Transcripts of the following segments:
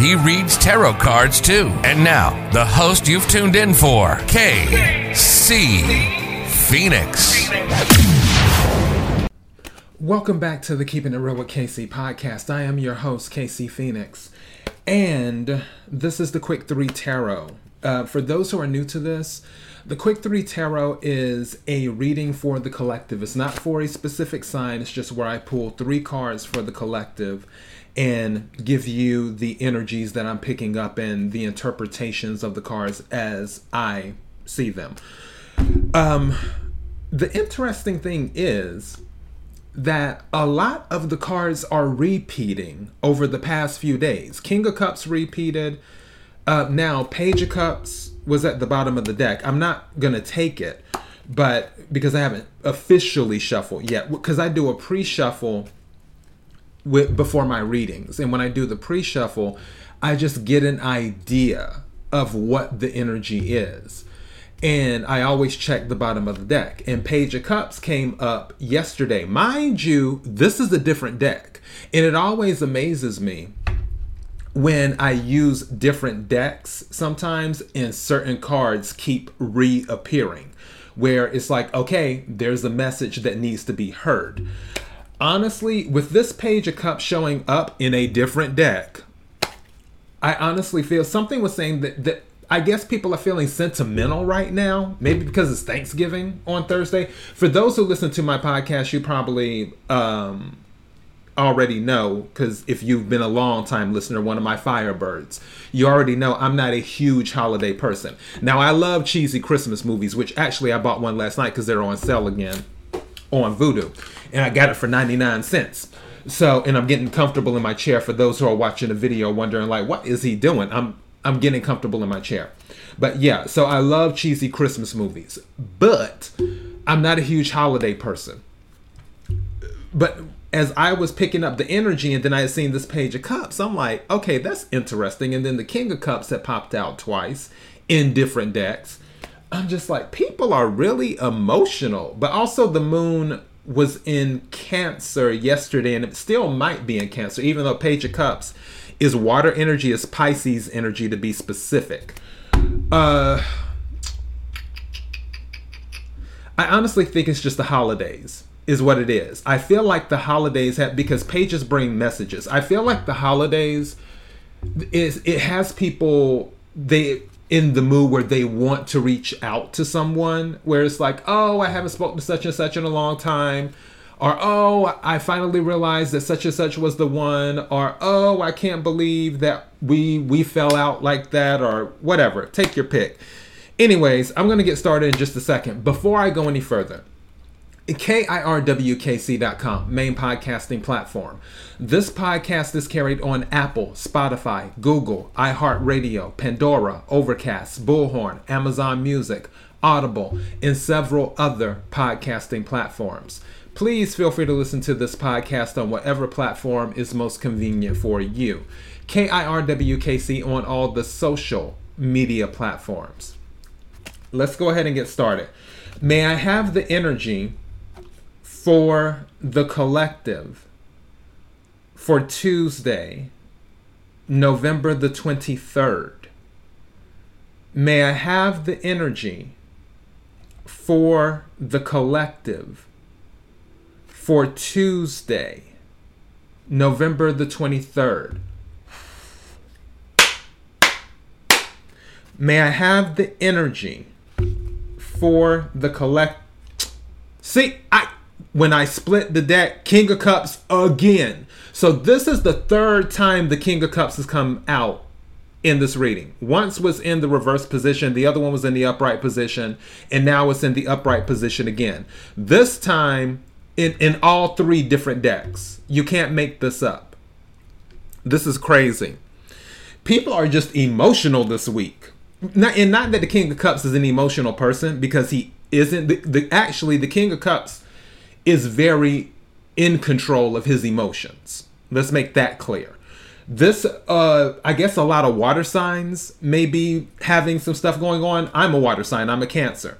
He reads tarot cards too. And now, the host you've tuned in for, KC Phoenix. Welcome back to the Keeping It Real with KC podcast. I am your host, KC Phoenix. And this is the Quick 3 Tarot. Uh, for those who are new to this, the Quick 3 Tarot is a reading for the collective. It's not for a specific sign, it's just where I pull three cards for the collective and give you the energies that I'm picking up and the interpretations of the cards as I see them. Um, the interesting thing is that a lot of the cards are repeating over the past few days. King of Cups repeated. Uh, now, Page of Cups was at the bottom of the deck. I'm not going to take it, but because I haven't officially shuffled yet, because I do a pre shuffle with before my readings. And when I do the pre-shuffle, I just get an idea of what the energy is. And I always check the bottom of the deck. And Page of Cups came up yesterday. Mind you, this is a different deck. And it always amazes me when I use different decks sometimes and certain cards keep reappearing. Where it's like, okay, there's a message that needs to be heard honestly, with this page of cups showing up in a different deck, I honestly feel something was saying that that I guess people are feeling sentimental right now, maybe because it's Thanksgiving on Thursday. For those who listen to my podcast, you probably um, already know because if you've been a long time listener, one of my Firebirds, you already know I'm not a huge holiday person. Now, I love cheesy Christmas movies, which actually I bought one last night because they're on sale again on Vudu and I got it for 99 cents. So, and I'm getting comfortable in my chair for those who are watching the video wondering like what is he doing? I'm I'm getting comfortable in my chair. But yeah, so I love cheesy Christmas movies, but I'm not a huge holiday person. But as I was picking up the energy and then I had seen this page of cups, I'm like, okay, that's interesting. And then the King of Cups had popped out twice in different decks. I'm just like, people are really emotional. But also the moon was in Cancer yesterday, and it still might be in Cancer, even though Page of Cups is water energy, is Pisces energy to be specific. Uh, I honestly think it's just the holidays is what it is. I feel like the holidays have because pages bring messages. I feel like the holidays is it has people they in the mood where they want to reach out to someone where it's like oh i haven't spoken to such and such in a long time or oh i finally realized that such and such was the one or oh i can't believe that we we fell out like that or whatever. Take your pick. Anyways i'm to get started in just a second. Before i go any further KIRWKC.com, main podcasting platform. This podcast is carried on Apple, Spotify, Google, iHeartRadio, Pandora, Overcast, Bullhorn, Amazon Music, Audible, and several other podcasting platforms. Please feel free to listen to this podcast on whatever platform is most convenient for you. KIRWKC on all the social media platforms. Let's go ahead and get started. May I have the energy for the collective for Tuesday, November the 23rd. May I have the energy for the collective for Tuesday, November the 23rd. May I have the energy for the collect. See, I when I split the deck, King of Cups again. So this is the third time the King of Cups has come out in this reading. Once was in the reverse position, the other one was in the upright position, and now it's in the upright position again. This time in, in all three different decks. You can't make this up. This is crazy. People are just emotional this week. not and not that the King of Cups is an emotional person because he isn't. The, the actually the King of Cups is very in control of his emotions. Let's make that clear. This, uh, I guess, a lot of water signs may be having some stuff going on. I'm a water sign. I'm a Cancer,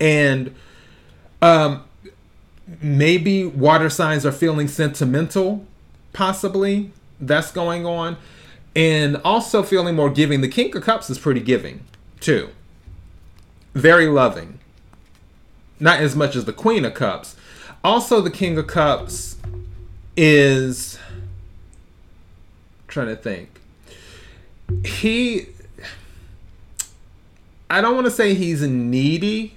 and um, maybe water signs are feeling sentimental. Possibly that's going on, and also feeling more giving. The King of Cups is pretty giving too. Very loving. Not as much as the Queen of Cups. Also, the King of Cups is trying to think. He I don't want to say he's needy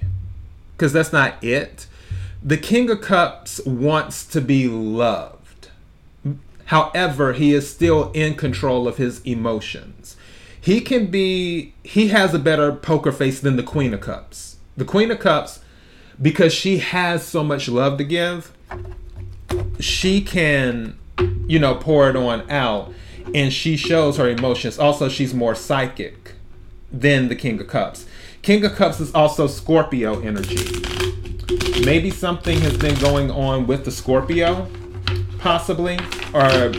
because that's not it. The King of Cups wants to be loved. However, he is still in control of his emotions. He can be he has a better poker face than the Queen of Cups. The Queen of Cups because she has so much love to give, she can you know pour it on out and she shows her emotions. Also, she's more psychic than the King of Cups. King of Cups is also Scorpio energy. Maybe something has been going on with the Scorpio, possibly, or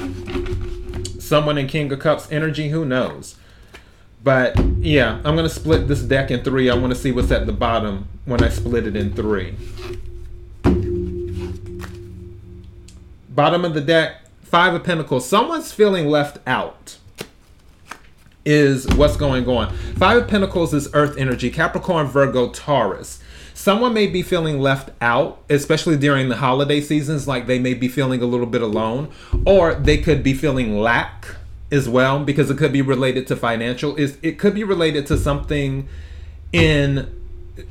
someone in King of Cups energy. Who knows? But yeah, I'm gonna split this deck in three. I want to see what's at the bottom when I split it in three. Bottom of the deck, Five of Pentacles. Someone's feeling left out. Is what's going on. Five of Pentacles is Earth energy. Capricorn, Virgo, Taurus. Someone may be feeling left out, especially during the holiday seasons, like they may be feeling a little bit alone, or they could be feeling lack as well because it could be related to financial. Is it could be related to something in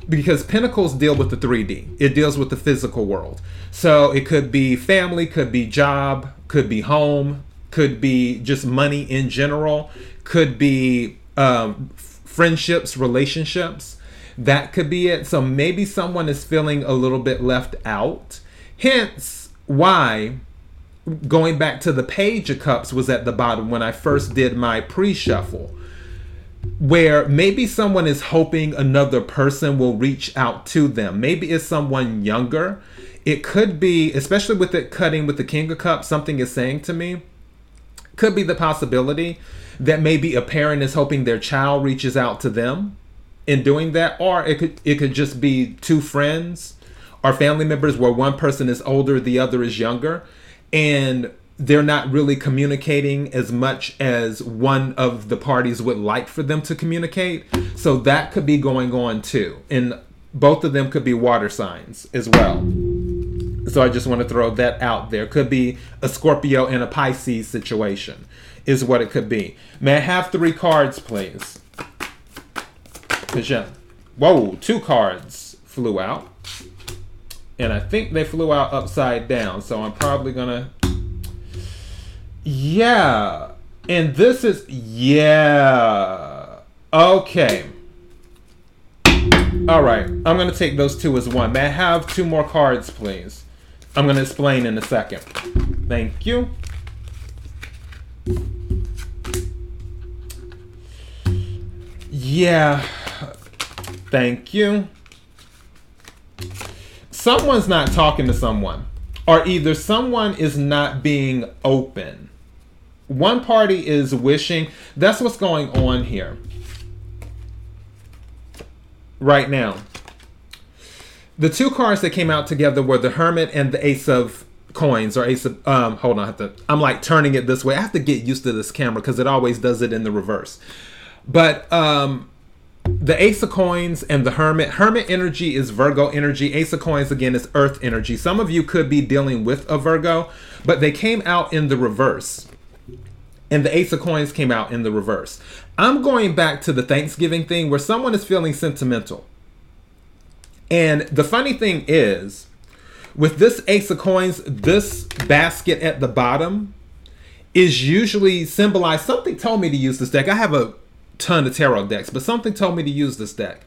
because pentacles deal with the 3D. It deals with the physical world. So it could be family, could be job, could be home, could be just money in general, could be um, friendships, relationships. That could be it. So maybe someone is feeling a little bit left out. Hence, why going back to the Page of Cups was at the bottom when I first did my pre shuffle where maybe someone is hoping another person will reach out to them. Maybe it's someone younger. It could be, especially with it cutting with the King of Cups, something is saying to me. Could be the possibility that maybe a parent is hoping their child reaches out to them in doing that, or it could it could just be two friends or family members where one person is older, the other is younger, and they're not really communicating as much as one of the parties would like for them to communicate. So that could be going on too. And both of them could be water signs as well. So I just want to throw that out there. Could be a Scorpio and a Pisces situation, is what it could be. May I have three cards, please? Whoa, two cards flew out. And I think they flew out upside down. So I'm probably to yeah. And this is yeah. Okay. All right. I'm going to take those two as one. May I have two more cards, please? I'm going to explain in a second. Thank you. Yeah. Thank you. Someone's not talking to someone, or either someone is not being open. One party is wishing. That's what's going on here. Right now the two cards that came out together were the hermit and the ace of coins or ace of um hold on I have to i'm like turning it this way. I have to get used to this camera because it always does it in the reverse. But um the ace of coins and the hermit hermit energy is virgo energy ace of coins again is earth energy some of you could be dealing with a virgo but they came out in the reverse and the ace of coins came out in the reverse. I'm going back to the Thanksgiving thing where someone is feeling sentimental. And the funny thing is, with this ace of coins, this basket at the bottom is usually symbolized. Something told me to use this deck. I have a ton of tarot decks, but something told me to use this deck.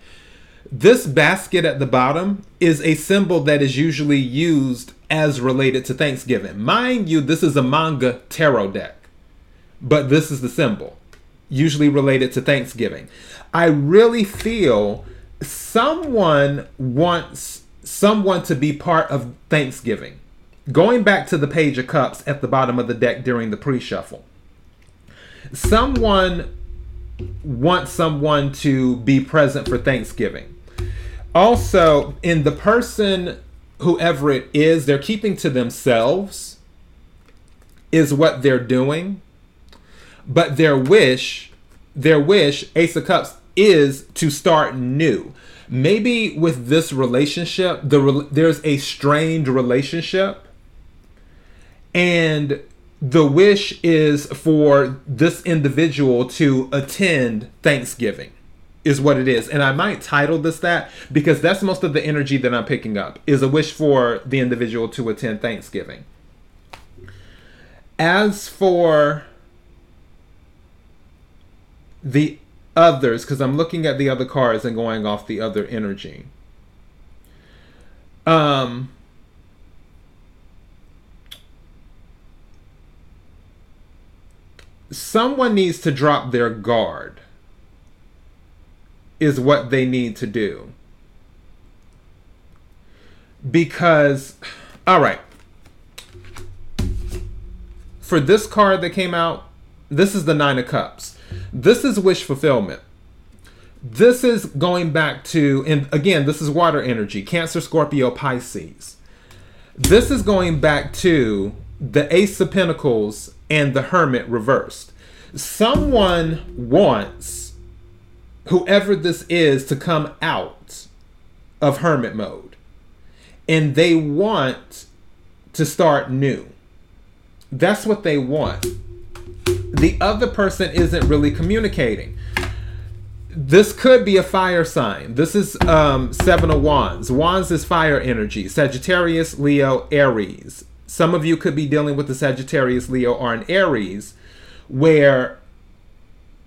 This basket at the bottom is a symbol that is usually used as related to Thanksgiving. Mind you, this is a manga tarot deck but this is the symbol. usually related to Thanksgiving. I really feel someone wants someone to be part of Thanksgiving. Going back to the Page of Cups at the bottom of the deck during the pre shuffle, someone wants someone to be present for Thanksgiving. Also, in the person, whoever it is, they're keeping to themselves, is what they're doing. But their wish, their wish, Ace of Cups, is to start new. Maybe with this relationship, the there's a strained relationship, and the wish is for this individual to attend Thanksgiving is what it is. And I might title this that because that's most of the energy that I'm picking up is a wish for the individual to attend Thanksgiving. As for the others, because I'm looking at the other cards and going off the other energy. Um someone needs to drop their guard is what they need to do. Because all right. For this card that came out this is the nine of cups. This is wish fulfillment. This is going back to and again this is water energy cancer scorpio pisces. This is going back to the ace of pentacles and the hermit reversed. Someone wants whoever this is to come out of hermit mode and they want to start new. That's what they want. The other person isn't really communicating. This could be a fire sign. This is um, Seven of Wands. Wands is fire energy. Sagittarius, Leo, Aries some of you could be dealing with the Sagittarius, Leo, or an Aries, where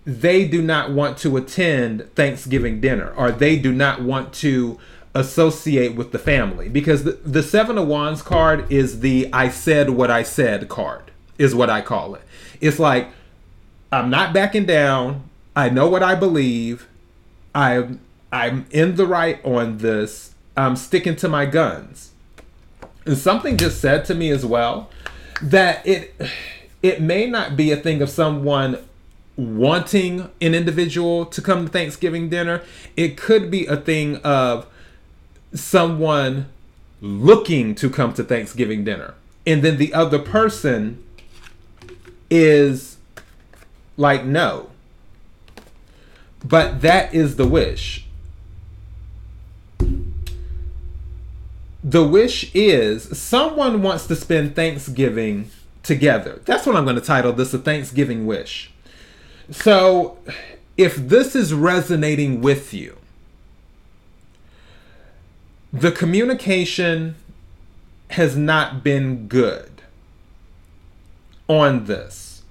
they do not want to attend Thanksgiving dinner or they do not want to associate with the family because the, the Seven of Wands card is the I said what I said card, is what I call it. It's like, I'm not backing down. I know what I believe. I'm I'm in the right on this. I'm sticking to my guns something just said to me as well that it it may not be a thing of someone wanting an individual to come to Thanksgiving dinner. It could be a thing of someone looking to come to Thanksgiving dinner. And then the other person is like, no. But that is the wish. The wish is someone wants to spend Thanksgiving together. That's what I'm going to title this a Thanksgiving wish. So, if this is resonating with you, the communication has not been good on this.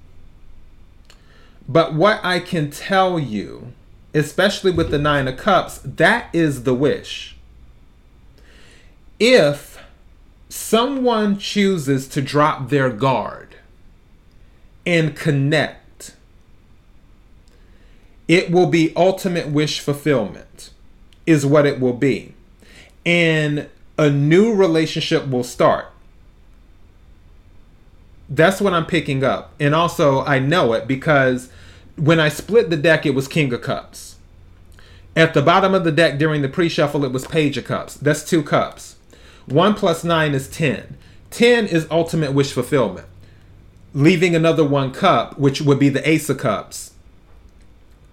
But what I can tell you, especially with the Nine of Cups, that is the wish if someone chooses to drop their guard and connect, it will be ultimate wish fulfillment, is what it will be. And a new relationship will start. That's what I'm picking up. And also, I know it because when I split the deck, it was King of Cups. At the bottom of the deck during the pre shuffle, it was Page of Cups. That's two cups. 1 plus 9 is 10. 10 is ultimate wish fulfillment. Leaving another one cup, which would be the Ace of Cups.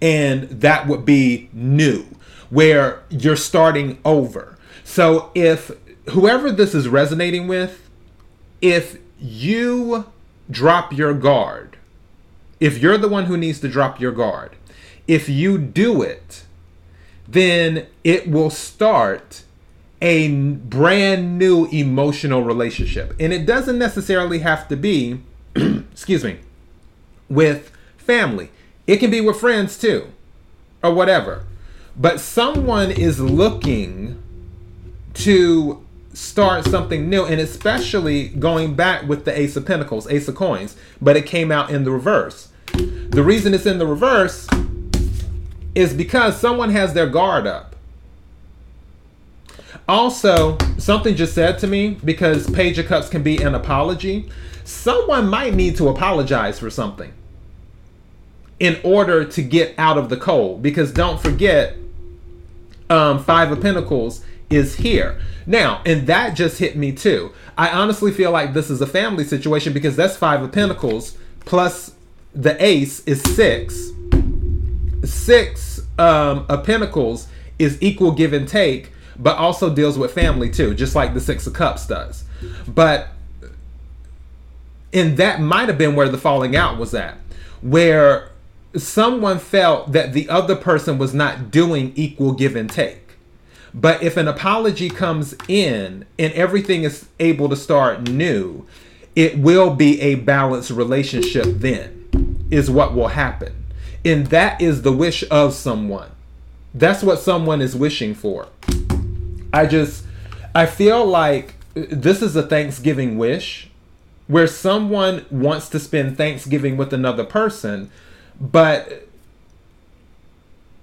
And that would be new, where you're starting over. So if whoever this is resonating with, if you drop your guard, if you're the one who needs to drop your guard, if you do it, then it will start a brand new emotional relationship. And it doesn't necessarily have to be, excuse me, with family. It can be with friends too, or whatever. But someone is looking to start something new, and especially going back with the Ace of Pentacles, Ace of Coins, but it came out in the reverse. The reason it's in the reverse is because someone has their guard up. Also, something just said to me because Page of Cups can be an apology. Someone might need to apologize for something in order to get out of the cold. Because don't forget, um, Five of Pentacles is here. Now, and that just hit me too. I honestly feel like this is a family situation because that's Five of Pentacles plus the Ace is six. Six um, of Pentacles is equal give and take, but also deals with family too, just like the Six of Cups does. But and that might have been where the falling out was at, where someone felt that the other person was not doing equal give and take. But if an apology comes in and everything is able to start new, it will be a balanced relationship then, is what will happen. And that is the wish of someone. That's what someone is wishing for. I just, I feel like this is a Thanksgiving wish where someone wants to spend Thanksgiving with another person, but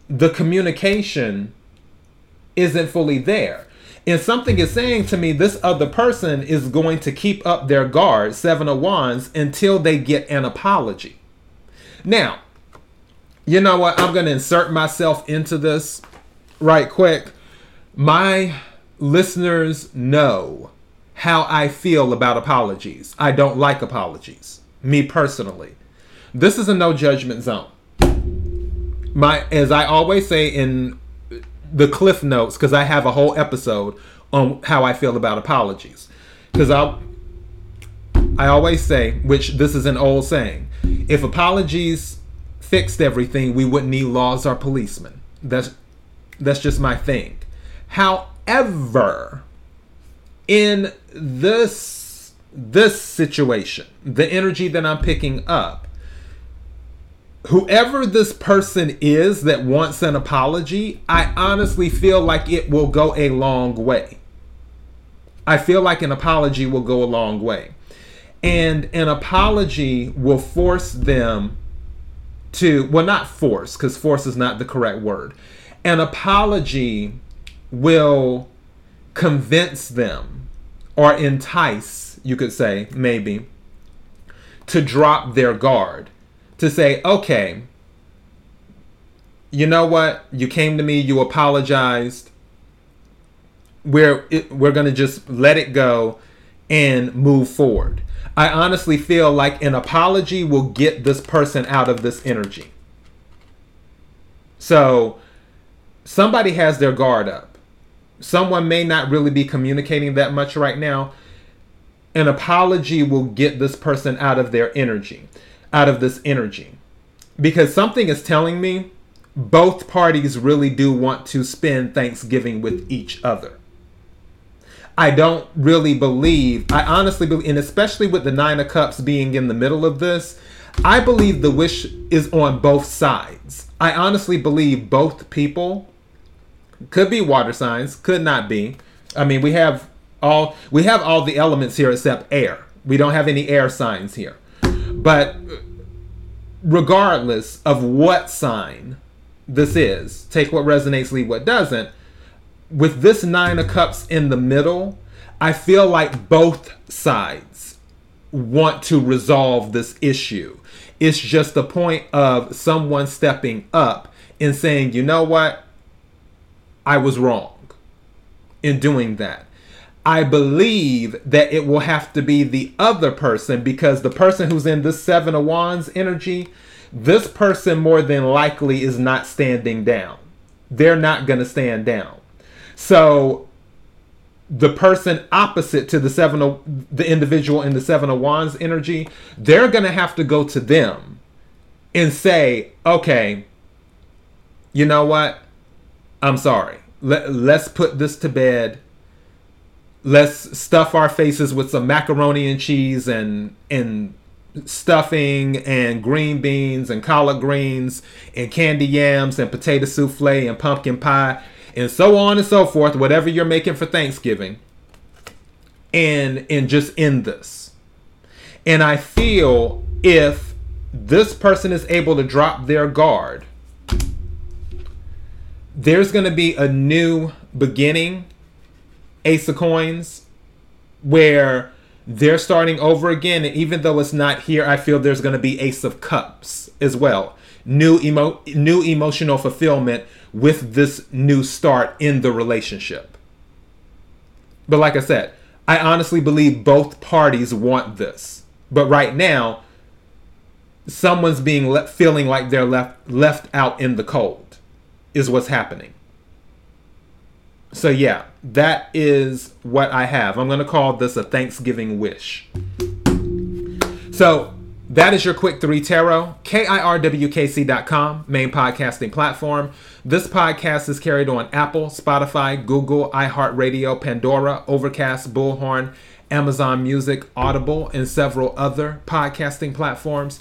the communication isn't fully there. And something is saying to me this other person is going to keep up their guard, Seven of Wands, until they get an apology. Now, you know what? I'm going to insert myself into this right quick. My listeners know how I feel about apologies. I don't like apologies, me personally. This is a no judgment zone. My as I always say in the cliff notes because I have a whole episode on how I feel about apologies. Because I I always say, which this is an old saying, if apologies fixed everything, we wouldn't need laws or policemen. That's that's just my thing. However, in this this situation, the energy that I'm picking up, whoever this person is that wants an apology, I honestly feel like it will go a long way. I feel like an apology will go a long way. And an apology will force them to, well, not force, because force is not the correct word. An apology will convince them or entice, you could say, maybe, to drop their guard to say, okay, you know what? You came to me, you apologized. We're we're gonna just let it go and move forward. I honestly feel like an apology will get this person out of this energy. So somebody has their guard up. Someone may not really be communicating that much right now. An apology will get this person out of their energy out of this energy because something is telling me both parties really do want to spend Thanksgiving with each other. I don't really believe, I honestly believe, and especially with the Nine of Cups being in the middle of this, I believe the wish is on both sides. I honestly believe both people could be water signs, could not be. I mean, we have all we have all the elements here except air. We don't have any air signs here. But regardless of what sign this is, take what resonates, leave what doesn't. With this Nine of Cups in the middle, I feel like both sides want to resolve this issue. It's just a point of someone stepping up and saying, you know what? I was wrong in doing that. I believe that it will have to be the other person because the person who's in this Seven of Wands energy, this person more than likely is not standing down. They're not going to stand down. So the person opposite to the seven of the individual in the seven of wands energy they're going to have to go to them and say okay you know what i'm sorry. Let, let's put this to bed. Let's stuff our faces with some macaroni and cheese and and stuffing and green beans and collard greens and candy yams and potato souffle and pumpkin pie and so on and so forth whatever you're making for Thanksgiving. And and just end this. And I feel if this person is able to drop their guard, there's going to be a new beginning, Ace of Coins, where they're starting over again. And even though it's not here, I feel there's going to be Ace of Cups as well. New emo- new emotional fulfillment with this new start in the relationship. But like I said, I honestly believe both parties want this. But right now, someone's being le- feeling like they're left left out in the cold is what's happening. So yeah, that is what I have. I'm going to call this a Thanksgiving wish. So that is your quick three tarot. KIRWKC.com, main podcasting platform. This podcast is carried on Apple, Spotify, Google, iHeartRadio, Pandora, Overcast, Bullhorn, Amazon Music, Audible, and several other podcasting platforms.